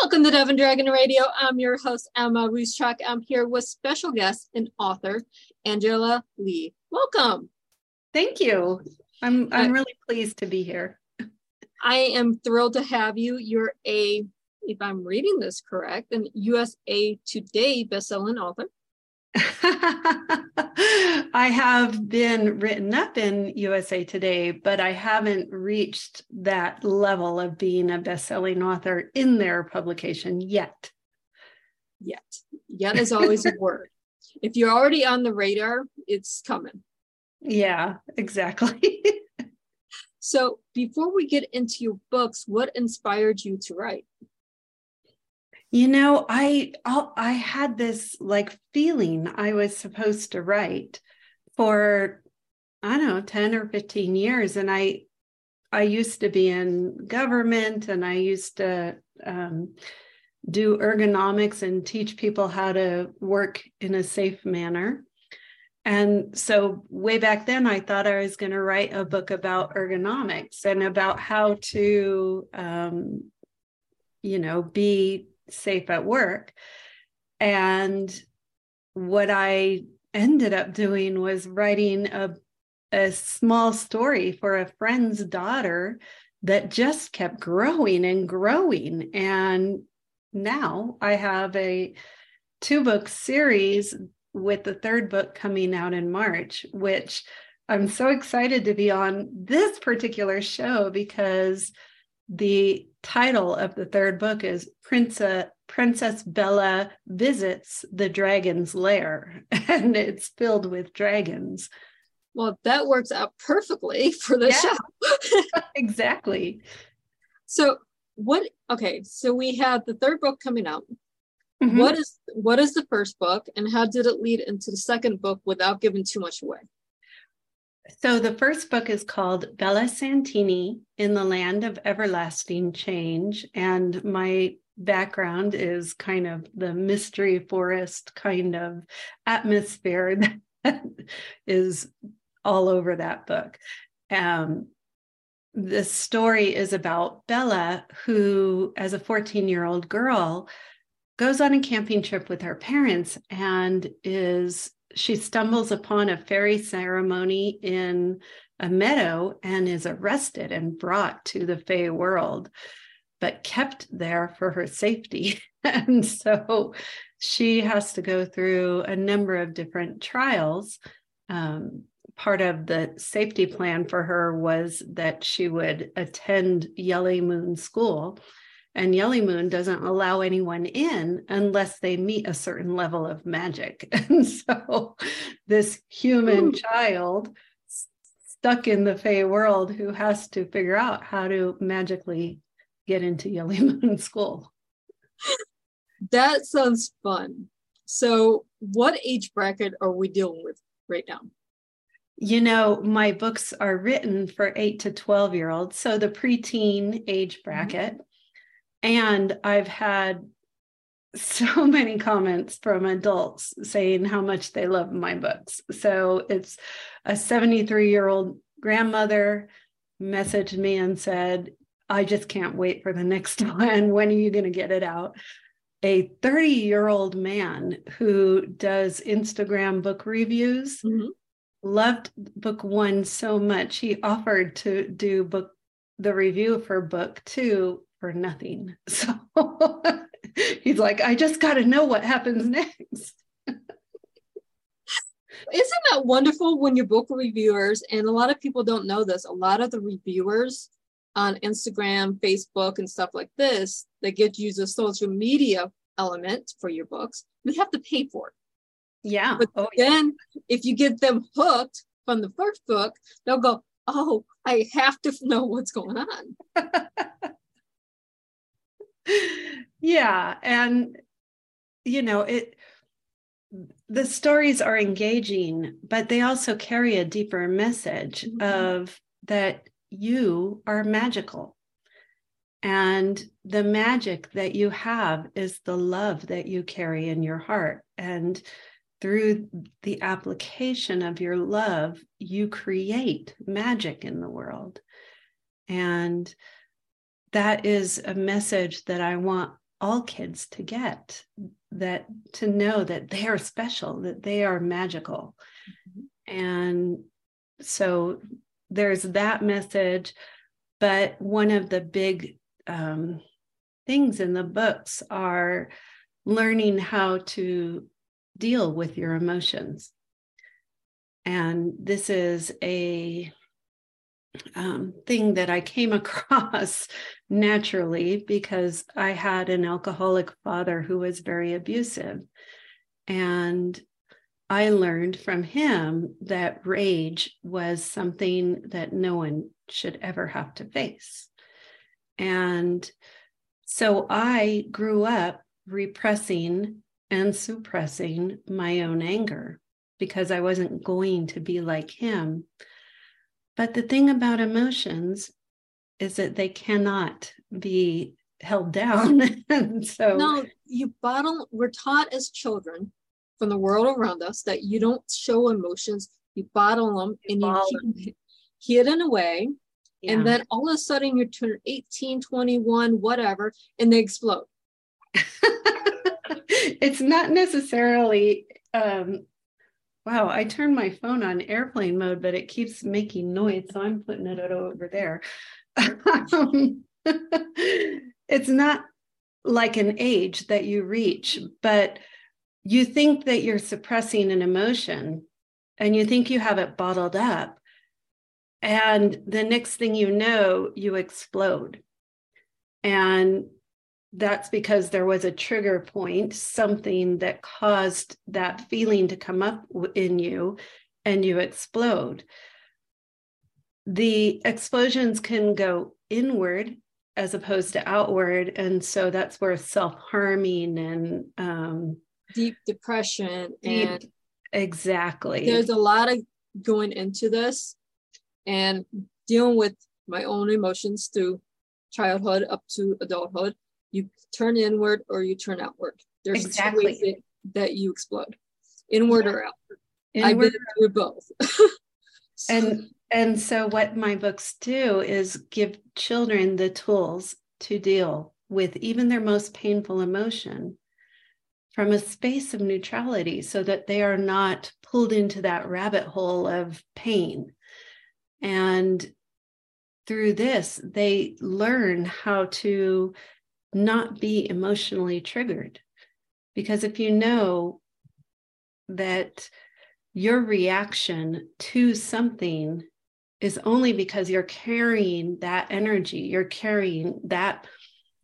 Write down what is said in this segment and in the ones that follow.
Welcome to Dove and Dragon Radio. I'm your host, Emma Ruscsak. I'm here with special guest and author, Angela Legh. Welcome. Thank you. I'm I'm uh, really pleased to be here. I am thrilled to have you. You're a, if I'm reading this correct, an USA Today bestselling author. I have been written up in USA Today, but I haven't reached that level of being a best-selling author in their publication yet. Yet. Yet is always a word. If you're already on the radar, it's coming. Yeah, exactly. so before we get into your books, what inspired you to write? You know, I I had this like feeling I was supposed to write for I don't know 10 or 15 years and I I used to be in government and I used to um, do ergonomics and teach people how to work in a safe manner. And so, way back then, I thought I was going to write a book about ergonomics and about how to, um, you know, be safe at work. And what I ended up doing was writing a, a small story for a friend's daughter that just kept growing and growing. And now I have a two book series with the third book coming out in March, which I'm so excited to be on this particular show because the title of the third book is Princess Princess Bella visits the dragon's lair, and it's filled with dragons. Well, that works out perfectly for the yeah, show. exactly. So, what? Okay, so we have the third book coming out. Mm-hmm. What is what is the first book, and how did it lead into the second book without giving too much away? So the first book is called Bella Santini in the Land of Everlasting Change. And my background is kind of the mystery forest kind of atmosphere that is all over that book. Um, the story is about Bella, who, as a 14 year old girl, goes on a camping trip with her parents and is she stumbles upon a fairy ceremony in a meadow and is arrested and brought to the Fey world, but kept there for her safety. and so she has to go through a number of different trials. Um, part of the safety plan for her was that she would attend Yelly Moon School and Yelly Moon doesn't allow anyone in unless they meet a certain level of magic. And so this human Ooh. child stuck in the Fey world who has to figure out how to magically get into Yelly Moon school. That sounds fun. So, what age bracket are we dealing with right now? You know, my books are written for eight to 12 year olds. So, the preteen age mm-hmm. bracket. Mm-hmm. And I've had so many comments from adults saying how much they love my books. So it's a 73 year old grandmother messaged me and said, I just can't wait for the next one. When are you going to get it out? A 30 year old man who does Instagram book reviews mm-hmm. loved book one so much. He offered to do book the review for book two for nothing. So he's like, I just got to know what happens next. Isn't that wonderful when your book reviewers, and a lot of people don't know this, a lot of the reviewers on Instagram, Facebook, and stuff like this that get you the social media element for your books, you have to pay for it. Yeah. But oh, then yeah. if you get them hooked from the first book, they'll go, Oh, I have to know what's going on. Yeah and you know it the stories are engaging but they also carry a deeper message mm-hmm. of that you are magical. And the magic that you have is the love that you carry in your heart. And through the application of your love you create magic in the world. And that is a message that I want all kids to get that to know that they are special, that they are magical. Mm-hmm. And so there's that message. But one of the big um, things in the books are learning how to deal with your emotions. And this is a um, thing that I came across naturally because I had an alcoholic father who was very abusive. And I learned from him that rage was something that no one should ever have to face. And so I grew up repressing and suppressing my own anger because I wasn't going to be like him. But the thing about emotions is that they cannot be held down. and so no, you bottle we're taught as children from the world around us that you don't show emotions, you bottle them you and you keep them hidden away. Yeah. And then all of a sudden you turn 18, 21, whatever, and they explode. it's not necessarily um, Wow, I turned my phone on airplane mode, but it keeps making noise. So I'm putting it over there. it's not like an age that you reach, but you think that you're suppressing an emotion and you think you have it bottled up. And the next thing you know, you explode. And that's because there was a trigger point, something that caused that feeling to come up in you and you explode. The explosions can go inward as opposed to outward. And so that's where self harming and um, deep depression deep, and exactly. There's a lot of going into this and dealing with my own emotions through childhood up to adulthood you turn inward or you turn outward. There's exactly. two ways that, that you explode, inward yeah. or outward. Inward. I've been through both. so. And and so what my books do is give children the tools to deal with even their most painful emotion from a space of neutrality so that they are not pulled into that rabbit hole of pain. And through this, they learn how to not be emotionally triggered. Because if you know that your reaction to something is only because you're carrying that energy, you're carrying that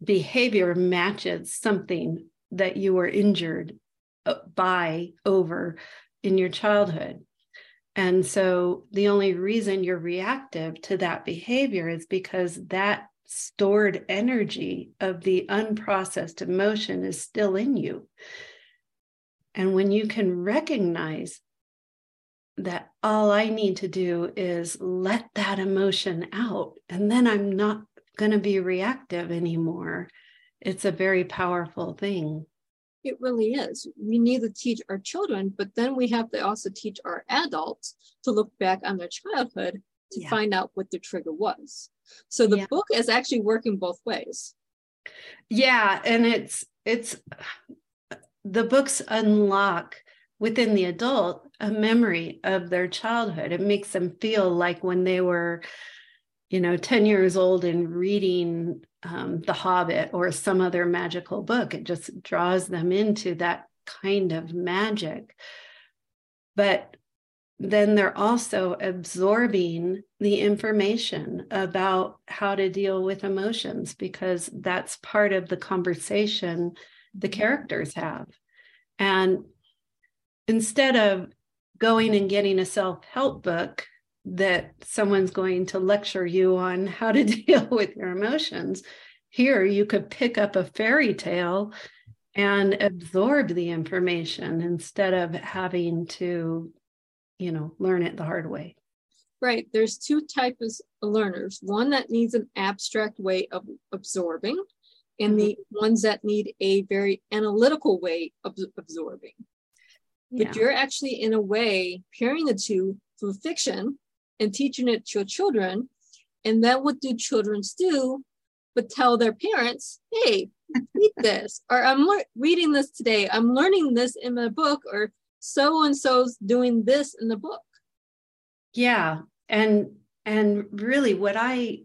behavior matches something that you were injured uh, by over in your childhood. And so the only reason you're reactive to that behavior is because that stored energy of the unprocessed emotion is still in you. And when you can recognize that all I need to do is let that emotion out, and then I'm not going to be reactive anymore, it's a very powerful thing. It really is. We need to teach our children, but then we have to also teach our adults to look back on their childhood to yeah. find out what the trigger was. So the yeah. book is actually working both ways. Yeah, and it's it's the books unlock within the adult a memory of their childhood. It makes them feel like when they were, you know, 10 years old and reading um, The Hobbit or some other magical book. It just draws them into that kind of magic. But then they're also absorbing the information about how to deal with emotions because that's part of the conversation the characters have. And instead of going and getting a self help book that someone's going to lecture you on how to deal with your emotions, here you could pick up a fairy tale and absorb the information instead of having to you know learn it the hard way right there's two types of learners one that needs an abstract way of absorbing and mm-hmm. the ones that need a very analytical way of absorbing but yeah. you're actually in a way pairing the two through fiction and teaching it to your children and then what do children do but tell their parents hey read this or i'm le- reading this today i'm learning this in the book or so and so's doing this in the book yeah and and really what i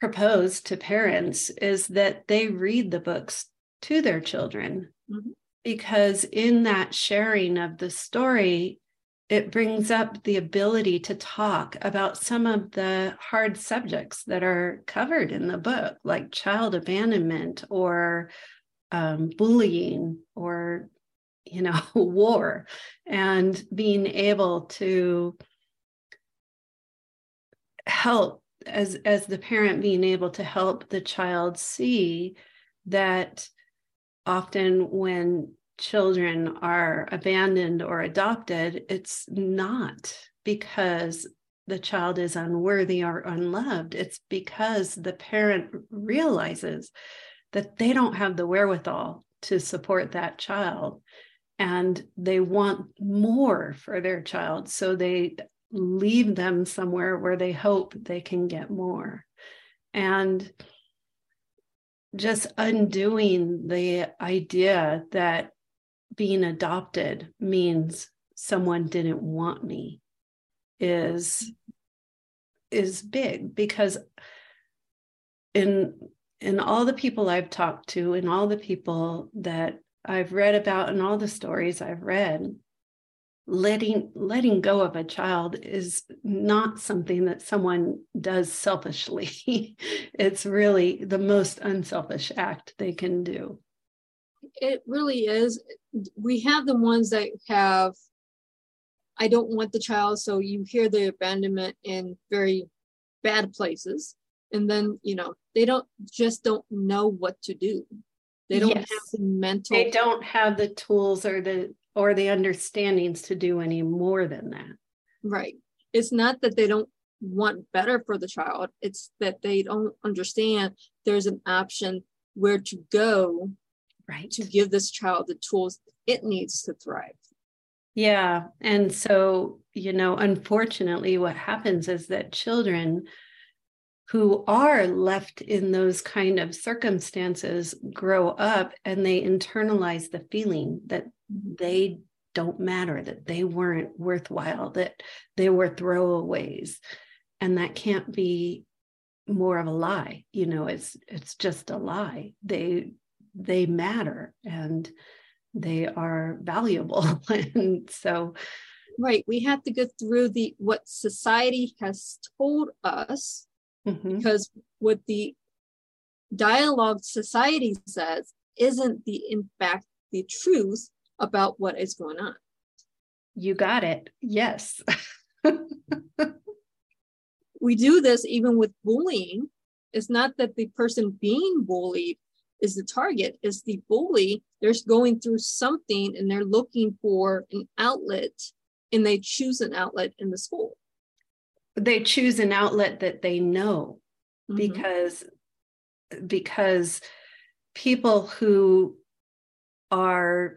propose to parents is that they read the books to their children mm-hmm. because in that sharing of the story it brings up the ability to talk about some of the hard subjects that are covered in the book, like child abandonment or um, bullying or, you know, war, and being able to help as as the parent being able to help the child see that often when children are abandoned or adopted, it's not because the child is unworthy or unloved. It's because the parent realizes that they don't have the wherewithal to support that child and they want more for their child. So they leave them somewhere where they hope they can get more. And just undoing the idea that being adopted means someone didn't want me is is big because in in all the people I've talked to and all the people that I've read about and all the stories I've read letting letting go of a child is not something that someone does selfishly it's really the most unselfish act they can do it really is. We have the ones that have, I don't want the child. So you hear the abandonment in very bad places. And then, you know, they don't just don't know what to do. They don't yes. have the mental. They don't have the tools or the or the understandings to do any more than that. Right. It's not that they don't want better for the child. It's that they don't understand there's an option where to go right to give this child the tools it needs to thrive yeah and so you know unfortunately what happens is that children who are left in those kind of circumstances grow up and they internalize the feeling that they don't matter that they weren't worthwhile that they were throwaways. And that can't be more of a lie you know it's it's just a lie. They they matter and they are valuable. And so right we have to go through the what society has told us mm-hmm. because what the dialogue society says isn't the in fact the truth about what is going on. You got it. Yes. We do this even with bullying. It's not that the person being bullied is the target. Is the bully. They're going through something and they're looking for an outlet and they choose an outlet in the school they choose an outlet that they know mm-hmm. because because people who are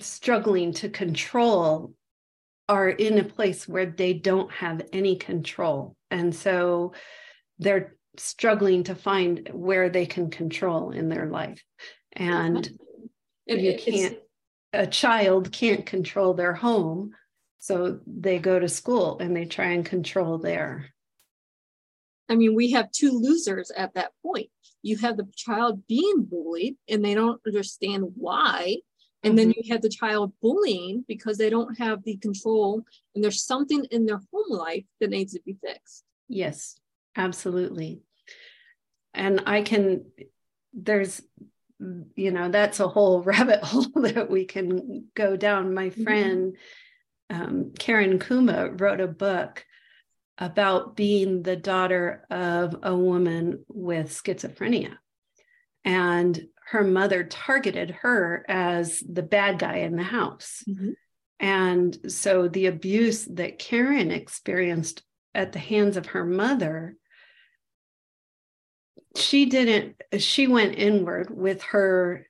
Struggling to control are in a place where they don't have any control. And so they're struggling to find where they can control in their life. And And you can't, a child can't control their home. So they go to school and they try and control there. I mean, we have two losers at that point. You have the child being bullied and they don't understand why. And then you have the child bullying because they don't have the control and there's something in their home life that needs to be fixed. Yes, absolutely. And I can, there's, you know, that's a whole rabbit hole that we can go down. My Mhm. friend um, Karen Kuma wrote a book about being the daughter of a woman with schizophrenia. And her mother targeted her as the bad guy in the house. Mm-hmm. And so the abuse that Karen experienced at the hands of her mother, she didn't, she went inward with her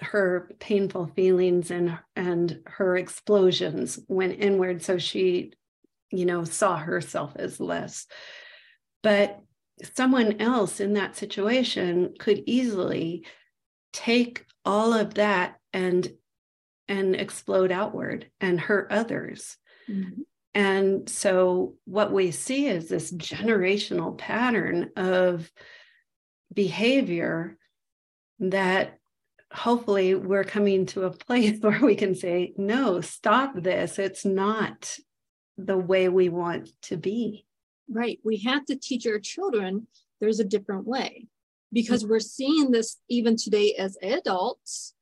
her painful feelings and and her explosions went inward. So she you know saw herself as less. But someone else in that situation could easily take all of that and and explode outward and hurt others mm-hmm. and so what we see is this generational pattern of behavior that hopefully we're coming to a place where we can say, no, stop this. It's not the way we want to be. Right. We have to teach our children there's a different way because mm. we're seeing this even today as adults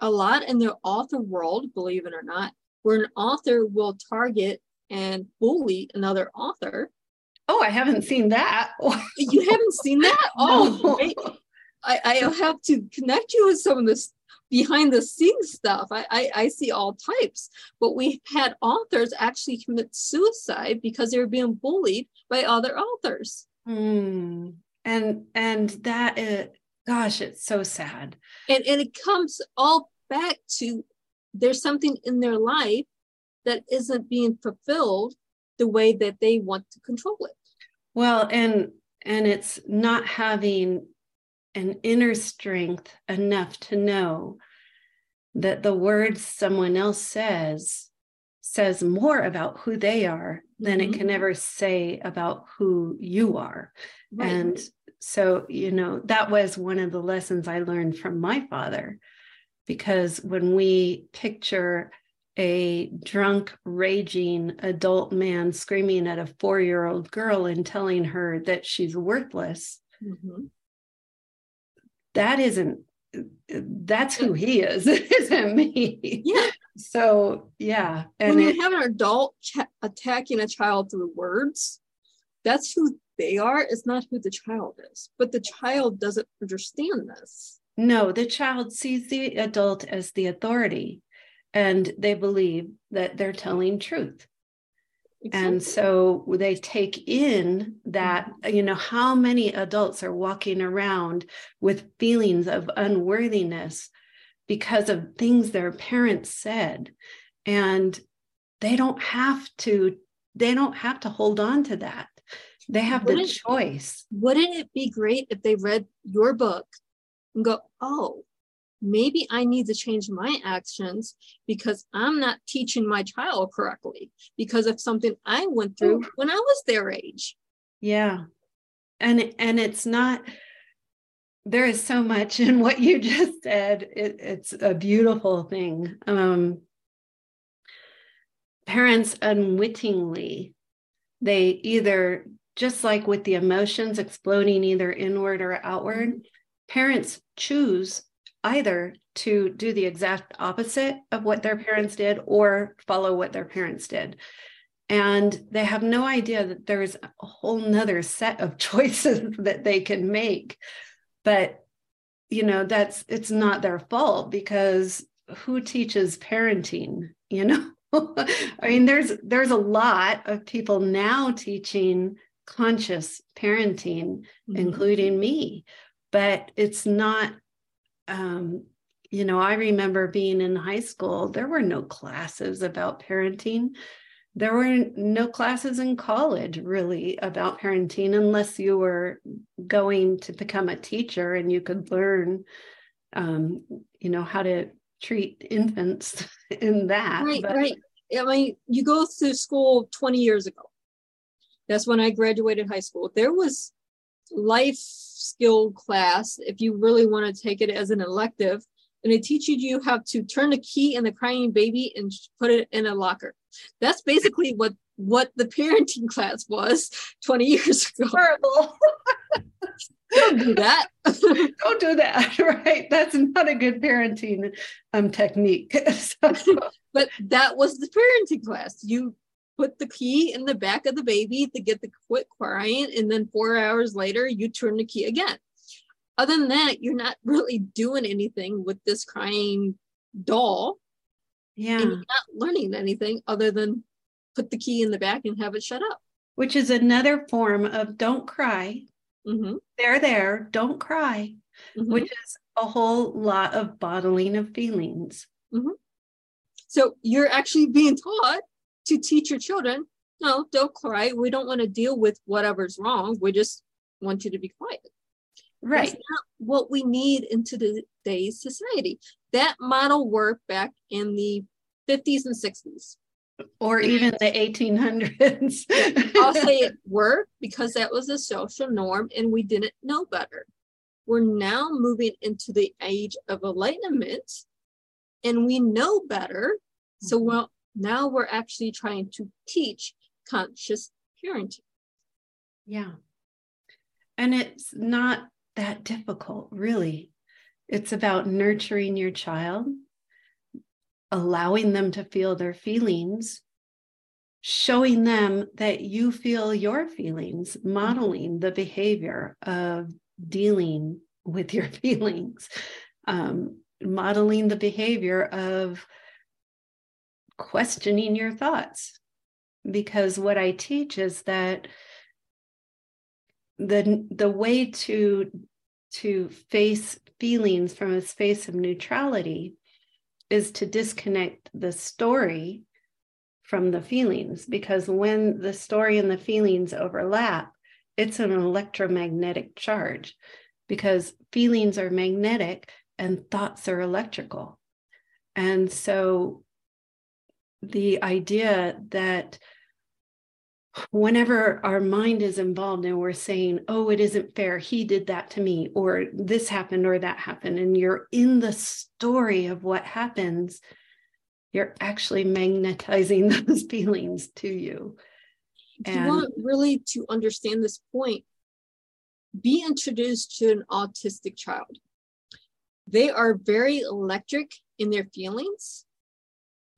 a lot in the author world, believe it or not, where an author will target and bully another author. Oh, I haven't seen that. You haven't seen that? Oh, No. I, I have to connect you with some of this behind the scenes stuff. I, I, I see all types, but we've had authors actually commit suicide because they were being bullied by other authors. Hmm. And and that is, gosh, it's so sad. And, and it comes all back to there's something in their life that isn't being fulfilled the way that they want to control it. Well, and and it's not having an inner strength enough to know that the words someone else says says more about who they are than it Mhm. can ever say about who you are. Right. And so, you know, that was one of the lessons I learned from my father. Because when we picture a drunk, raging adult man screaming at a four year old girl and telling her that she's worthless, Mhm. That isn't, that's who he is. It isn't me. Yeah. So, yeah. And when it, you have an adult ch- attacking a child through words, that's who they are. It's not who the child is. But the child doesn't understand this. No, the child sees the adult as the authority and they believe that they're telling truth. And so they take in that, mm-hmm. you know, how many adults are walking around with feelings of unworthiness because of things their parents said. And they don't have to, they don't have to hold on to that. They have the Wouldn't- choice. wouldn't it be great if they read your book and go, oh, maybe I need to change my actions because I'm not teaching my child correctly because of something I went through when I was their age. Yeah. And and it's not there is so much in what you just said. It, it's a beautiful thing. Um parents unwittingly they either just like with the emotions exploding either inward or outward, parents choose either to do the exact opposite of what their parents did or follow what their parents did and they have no idea that there's a whole nother set of choices that they can make but you know that's it's not their fault because who teaches parenting you know i mean there's there's a lot of people now teaching conscious parenting, Mhm. including me. But it's not, um, you know, I remember being in high school, there were no classes about parenting. There were no classes in college really about parenting unless you were going to become a teacher and you could learn, um, you know, how to treat infants in that. Right, But- right. I mean, you go to school 20 years ago. That's when I graduated high school. There was life skill class if you really want to take it as an elective, and it teaches you how to turn the key in the crying baby and put it in a locker. That's basically what what the parenting class was 20 years ago. horrible. Don't do that. Don't do that. Right. That's not a good parenting um, technique. So- but that was the parenting class. You put the key in the back of the baby to get the quit crying, and then four hours later, you turn the key again. Other than that, you're not really doing anything with this crying doll, yeah. and you're not learning anything other than put the key in the back and have it shut up. Which is another form of don't cry. Mhm, They're there. Don't cry, mhm. which is a whole lot of bottling of feelings. So you're actually being taught to teach your children, no, don't cry. We don't want to deal with whatever's wrong. We just want you to be quiet. Right. That's not what we need in today's society. That model worked back in the 50s and 60s. Or even the 1800s. I'll say it worked because that was a social norm and we didn't know better. We're now moving into the age of enlightenment and we know better. So Mhm. well, now we're actually trying to teach conscious parenting. Yeah. And it's not that difficult, really. It's about nurturing your child, allowing them to feel their feelings, showing them that you feel your feelings, modeling the behavior of dealing with your feelings, um, modeling the behavior of questioning your thoughts. Because what I teach is that the the way to to face feelings from a space of neutrality is to disconnect the story from the feelings. Because when the story and the feelings overlap it's an electromagnetic charge. Because feelings are magnetic and thoughts are electrical. And so the idea that whenever our mind is involved and we're saying, oh, it isn't fair, he did that to me, or this happened or that happened, and you're in the story of what happens, you're actually magnetizing those feelings to you. If you want really to understand this point, be introduced to an autistic child. They are very electric in their feelings,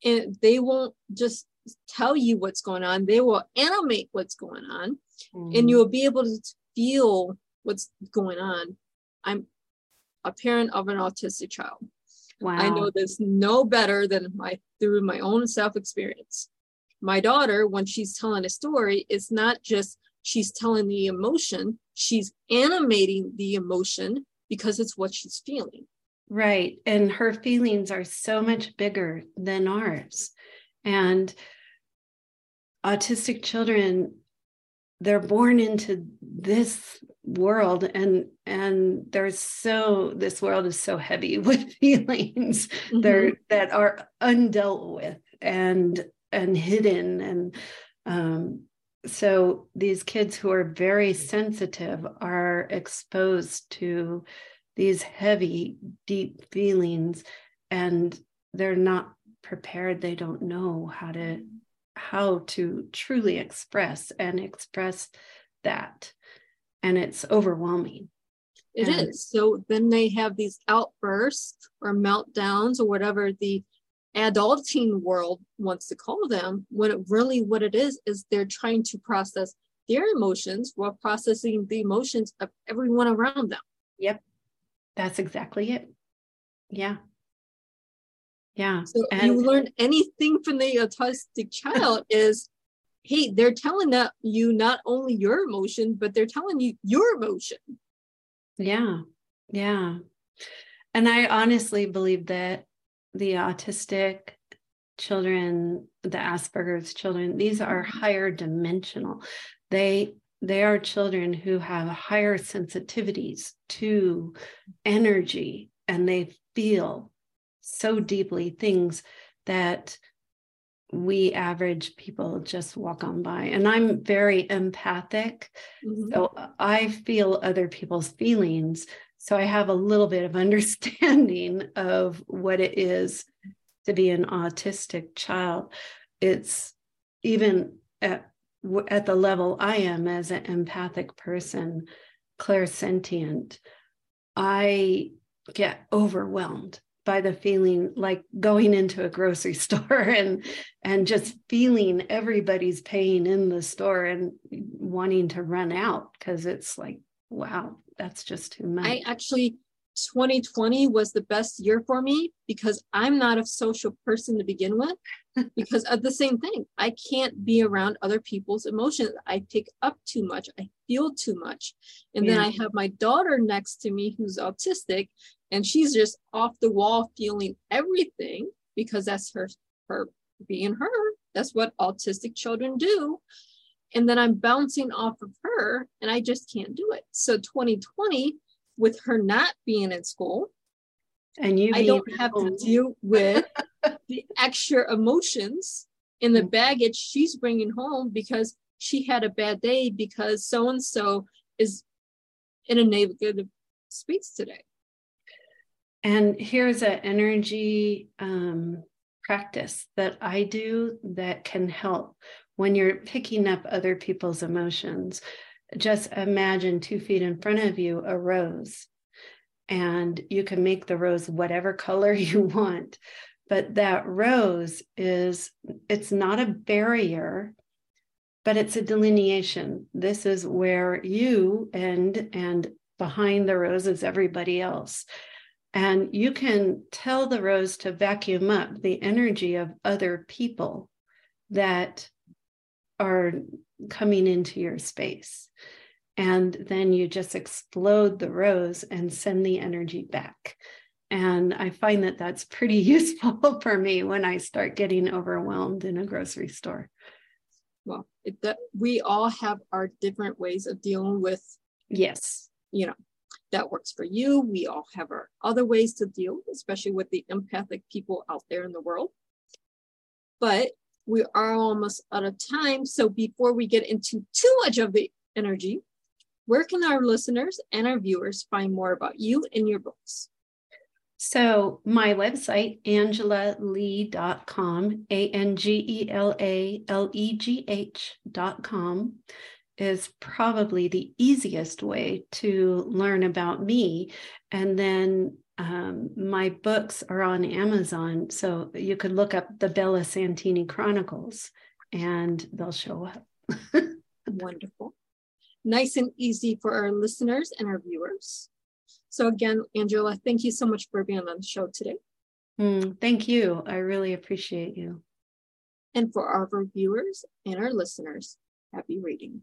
and they won't just tell you what's going on, they will animate what's going on, and mm-hmm. you'll be able to feel what's going on. I'm a parent of an autistic child. wow. I know this no better than my through my own self experience. My daughter, when she's telling a story, it's not just she's telling the emotion, she's animating the emotion because it's what she's feeling. Right. And her feelings are so much bigger than ours. And autistic children, they're born into this world and and there's so this world is so heavy with feelings they're that are undealt with and and hidden and um so these kids who are very sensitive are exposed to these heavy deep feelings and they're not prepared. They don't know how to how to truly express and express that. And it's overwhelming. It And- is. So then they have these outbursts or meltdowns or whatever the adulting world wants to call them, when it really what it is is they're trying to process their emotions while processing the emotions of everyone around them. yep that's exactly it yeah yeah So and you learn anything from the autistic child is hey, they're telling that you not only your emotion, but they're telling you your emotion. Yeah. Yeah. And I honestly believe that the autistic children, the Asperger's children, these are mm-hmm. higher dimensional. They they are children who have higher sensitivities to energy and they feel so deeply things that we average people just walk on by. And I'm very empathic. Mm-hmm. So I feel other people's feelings. So I have a little bit of understanding of what it is to be an autistic child. It's even at, at the level I am as an empathic person, clairsentient, I get overwhelmed by the feeling like going into a grocery store and and just feeling everybody's pain in the store and wanting to run out because it's like wow that's just too much. i actually 2020 was the best year for me because i'm not a social person to begin with because of the same thing. I can't be around other people's emotions. I pick up too much. I feel too much. And yeah. then i have my daughter next to me who's autistic and she's just off the wall feeling everything because that's her her being her. That's what autistic children do. And then i'm bouncing off of her and i just can't do it. So 2020 with her not being in school and you i don't have home. to deal with the extra emotions in the baggage she's bringing home because she had a bad day because so and so is in a negative space today and here's an energy um, practice that I do that can help when you're picking up other people's emotions. Just imagine two feet in front of you a rose, and you can make the rose whatever color you want. But that rose is, it's not a barrier, but it's a delineation. This is where you end, and behind the rose is everybody else. And you can tell the rose to vacuum up the energy of other people that are coming into your space. And then you just explode the rose and send the energy back. And I find that that's pretty useful for me when I start getting overwhelmed in a grocery store. Well, it, that we all have our different ways of dealing with, yes, you know, that works for you. We all have our other ways to deal, especially with the empathic people out there in the world. But we are almost out of time. So before we get into too much of the energy, where can our listeners and our viewers find more about you and your books? So my website, angelalegh.com, A-N-G-E-L-A-L-E-G-H.com is probably the easiest way to learn about me. And then um, my books are on Amazon. So you could look up the Bella Santini Chronicles and they'll show up. Wonderful. Nice and easy for our listeners and our viewers. So, again, Angela, thank you so much for being on the show today. Mm, thank you. I really appreciate you. And for our viewers and our listeners, happy reading.